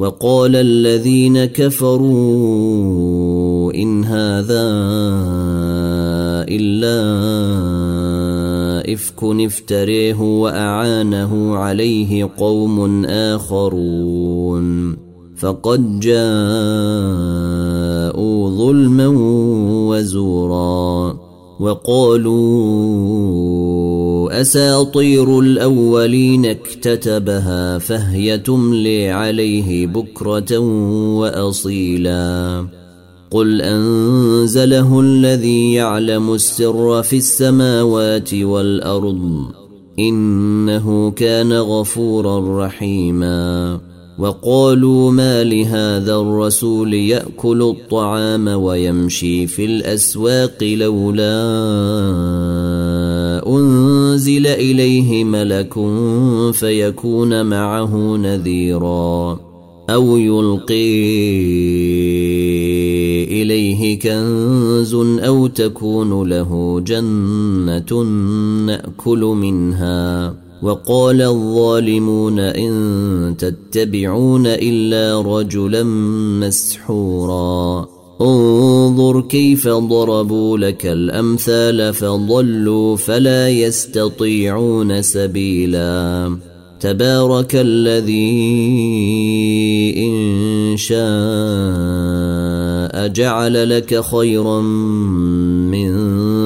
وقال الذين كفروا إن هذا إلا إفك افتريه وأعانه عليه قوم آخرون. فقد جاءوا ظلما وزورا. وقالوا أساطير الأولين اكتتبها فهي تملي عليه بكرة وأصيلا. قل أنزله الذي يعلم السر في السماوات والأرض إنه كان غفورا رحيما. وقالوا ما لهذا الرسول يأكل الطعام ويمشي في الأسواق لولا أنزل إليه ملك فيكون معه نذيرا أو يلقي إليه كنز أو تكون له جنة نأكل منها. وقال الظالمون إن تتبعون إلا رجلا مسحورا. انظر كيف ضربوا لك الأمثال فضلوا فلا يستطيعون سبيلا. تبارك الذي إن شاء جعل لك خيرا من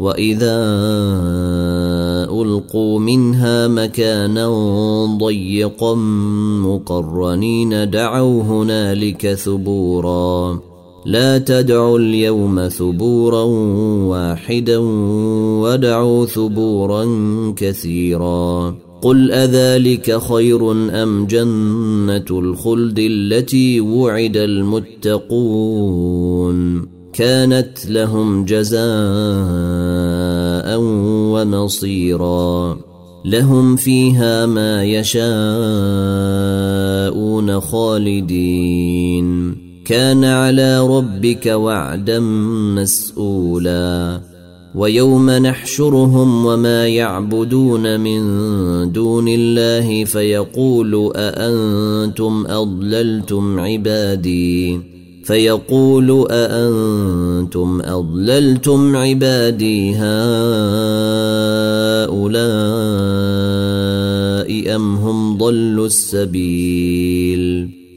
واذا القوا منها مكانا ضيقا مقرنين دعوا هنالك ثبورا لا تدعوا اليوم ثبورا واحدا ودعوا ثبورا كثيرا قل اذلك خير ام جنه الخلد التي وعد المتقون كانت لهم جزاء ومصيرا. لهم فيها ما يشاءون خالدين. كان على ربك وعدا مسؤولا. ويوم نحشرهم وما يعبدون من دون الله فيقول أأنتم أضللتم عبادي. فيقول أأنتم أضللتم عبادي هؤلاء أم هم ضلوا السبيل؟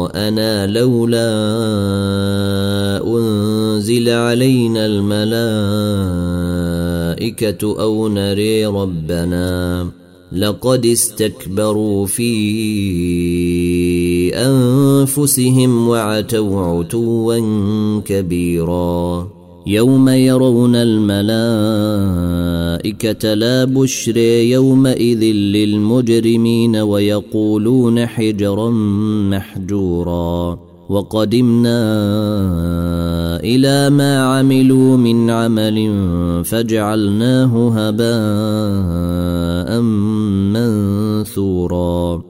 لقاءنا لولا أنزل علينا الملائكة أو نري ربنا لقد استكبروا في أنفسهم وعتوا عتوا كبيرا. يوم يرون الملائكة لا بشر يومئذ للمجرمين ويقولون حجرا محجورا وقدمنا إلى ما عملوا من عمل فجعلناه هباء منثورا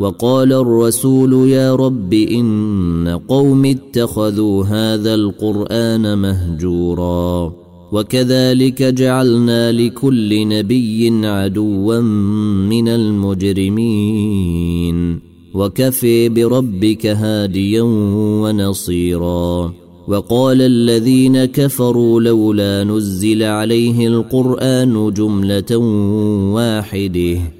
وقال الرسول يا رب إن قوم اتخذوا هذا القرآن مهجورا وكذلك جعلنا لكل نبي عدوا من المجرمين وكفي بربك هاديا ونصيرا وقال الذين كفروا لولا نزل عليه القرآن جملة واحدة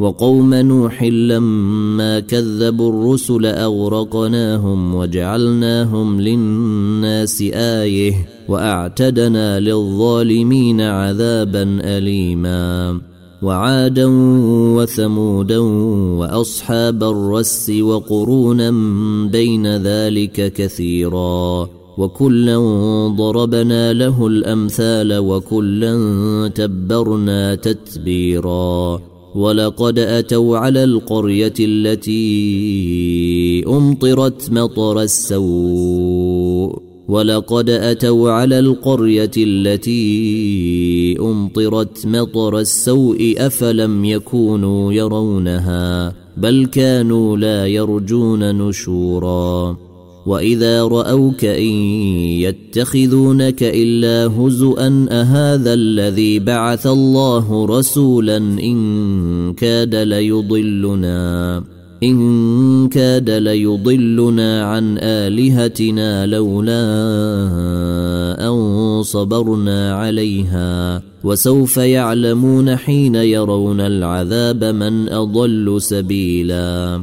وقوم نوح لما كذبوا الرسل أغرقناهم وجعلناهم للناس آية وأعتدنا للظالمين عذابا اليما وعادا وثمودا وأصحاب الرس وقرونا بين ذلك كثيرا وكلا ضربنا له الأمثال وكلا تبرنا تتبيرا ولقد أتوا على القرية التي أمطرت مطر السوء. ولقد أتوا على القرية التي أمطرت مطر السوء. أفلم يكونوا يرونها؟ بل كانوا لا يرجون نشورا. واذا راوك ان يتخذونك الا هزءا اهذا الذي بعث الله رسولا ان كاد ليضلنا ان كاد ليضلنا عن الهتنا لولا ان صبرنا عليها. وسوف يعلمون حين يرون العذاب من اضل سبيلا.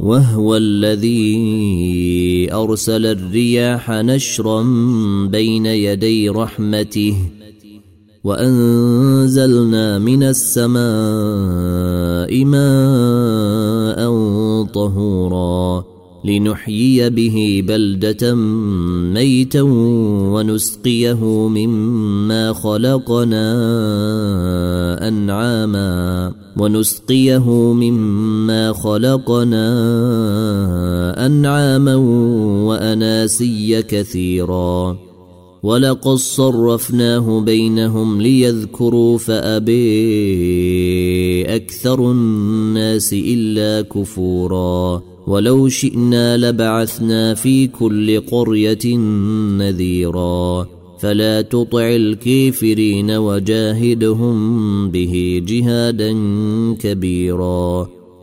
وهو الذي أرسل الرياح نشرا بين يدي رحمته وأنزلنا من السماء ماء طهورا لنحيي به بلدة ميتا ونسقيه مما خلقنا أنعاما ونسقيه مما خلقنا أنعاما وأناسيا كثيرا. ولقد صرفناه بينهم ليذكروا فأبي أكثر الناس إلا كفورا. ولو شئنا لبعثنا في كل قرية نذيرا. فلا تطع الكافرين وجاهدهم به جهادا كبيرا.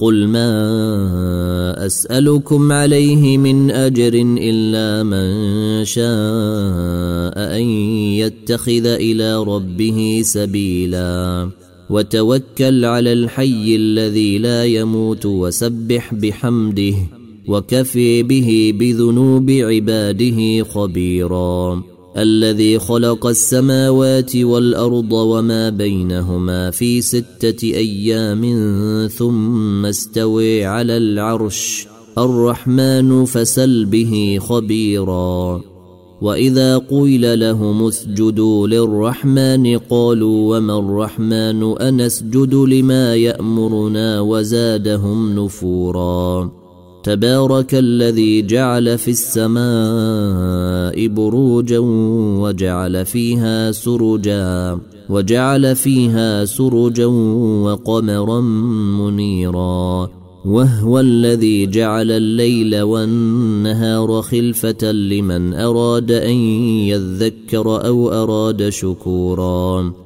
قل ما أسألكم عليه من أجر إلا من شاء أن يتخذ إلى ربه سبيلا. وتوكل على الحي الذي لا يموت وسبح بحمده وكفي به بذنوب عباده خبيرا. الذي خلق السماوات والأرض وما بينهما في ستة أيام ثم استوي على العرش. الرحمن فسل به خبيرا. وإذا قيل لهم اسجدوا للرحمن قالوا وما الرحمن أنسجد لما يأمرنا وزادهم نفورا. تبارك الذي جعل في السماء بروجا وجعل فيها سرجا وجعل فيها سرجا وقمرا منيرا. وهو الذي جعل الليل والنهار خلفة لمن أراد أن يذكر أو أراد شكورا.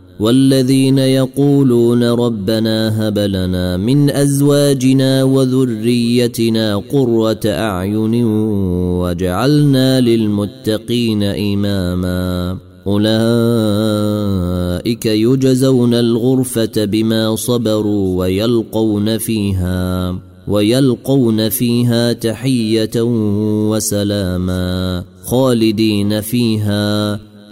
والذين يقولون ربنا هب لنا من أزواجنا وذريتنا قرة أعين واجعلنا للمتقين إماما أولئك يجزون الغرفة بما صبروا ويلقون فيها ويلقون فيها تحية وسلاما خالدين فيها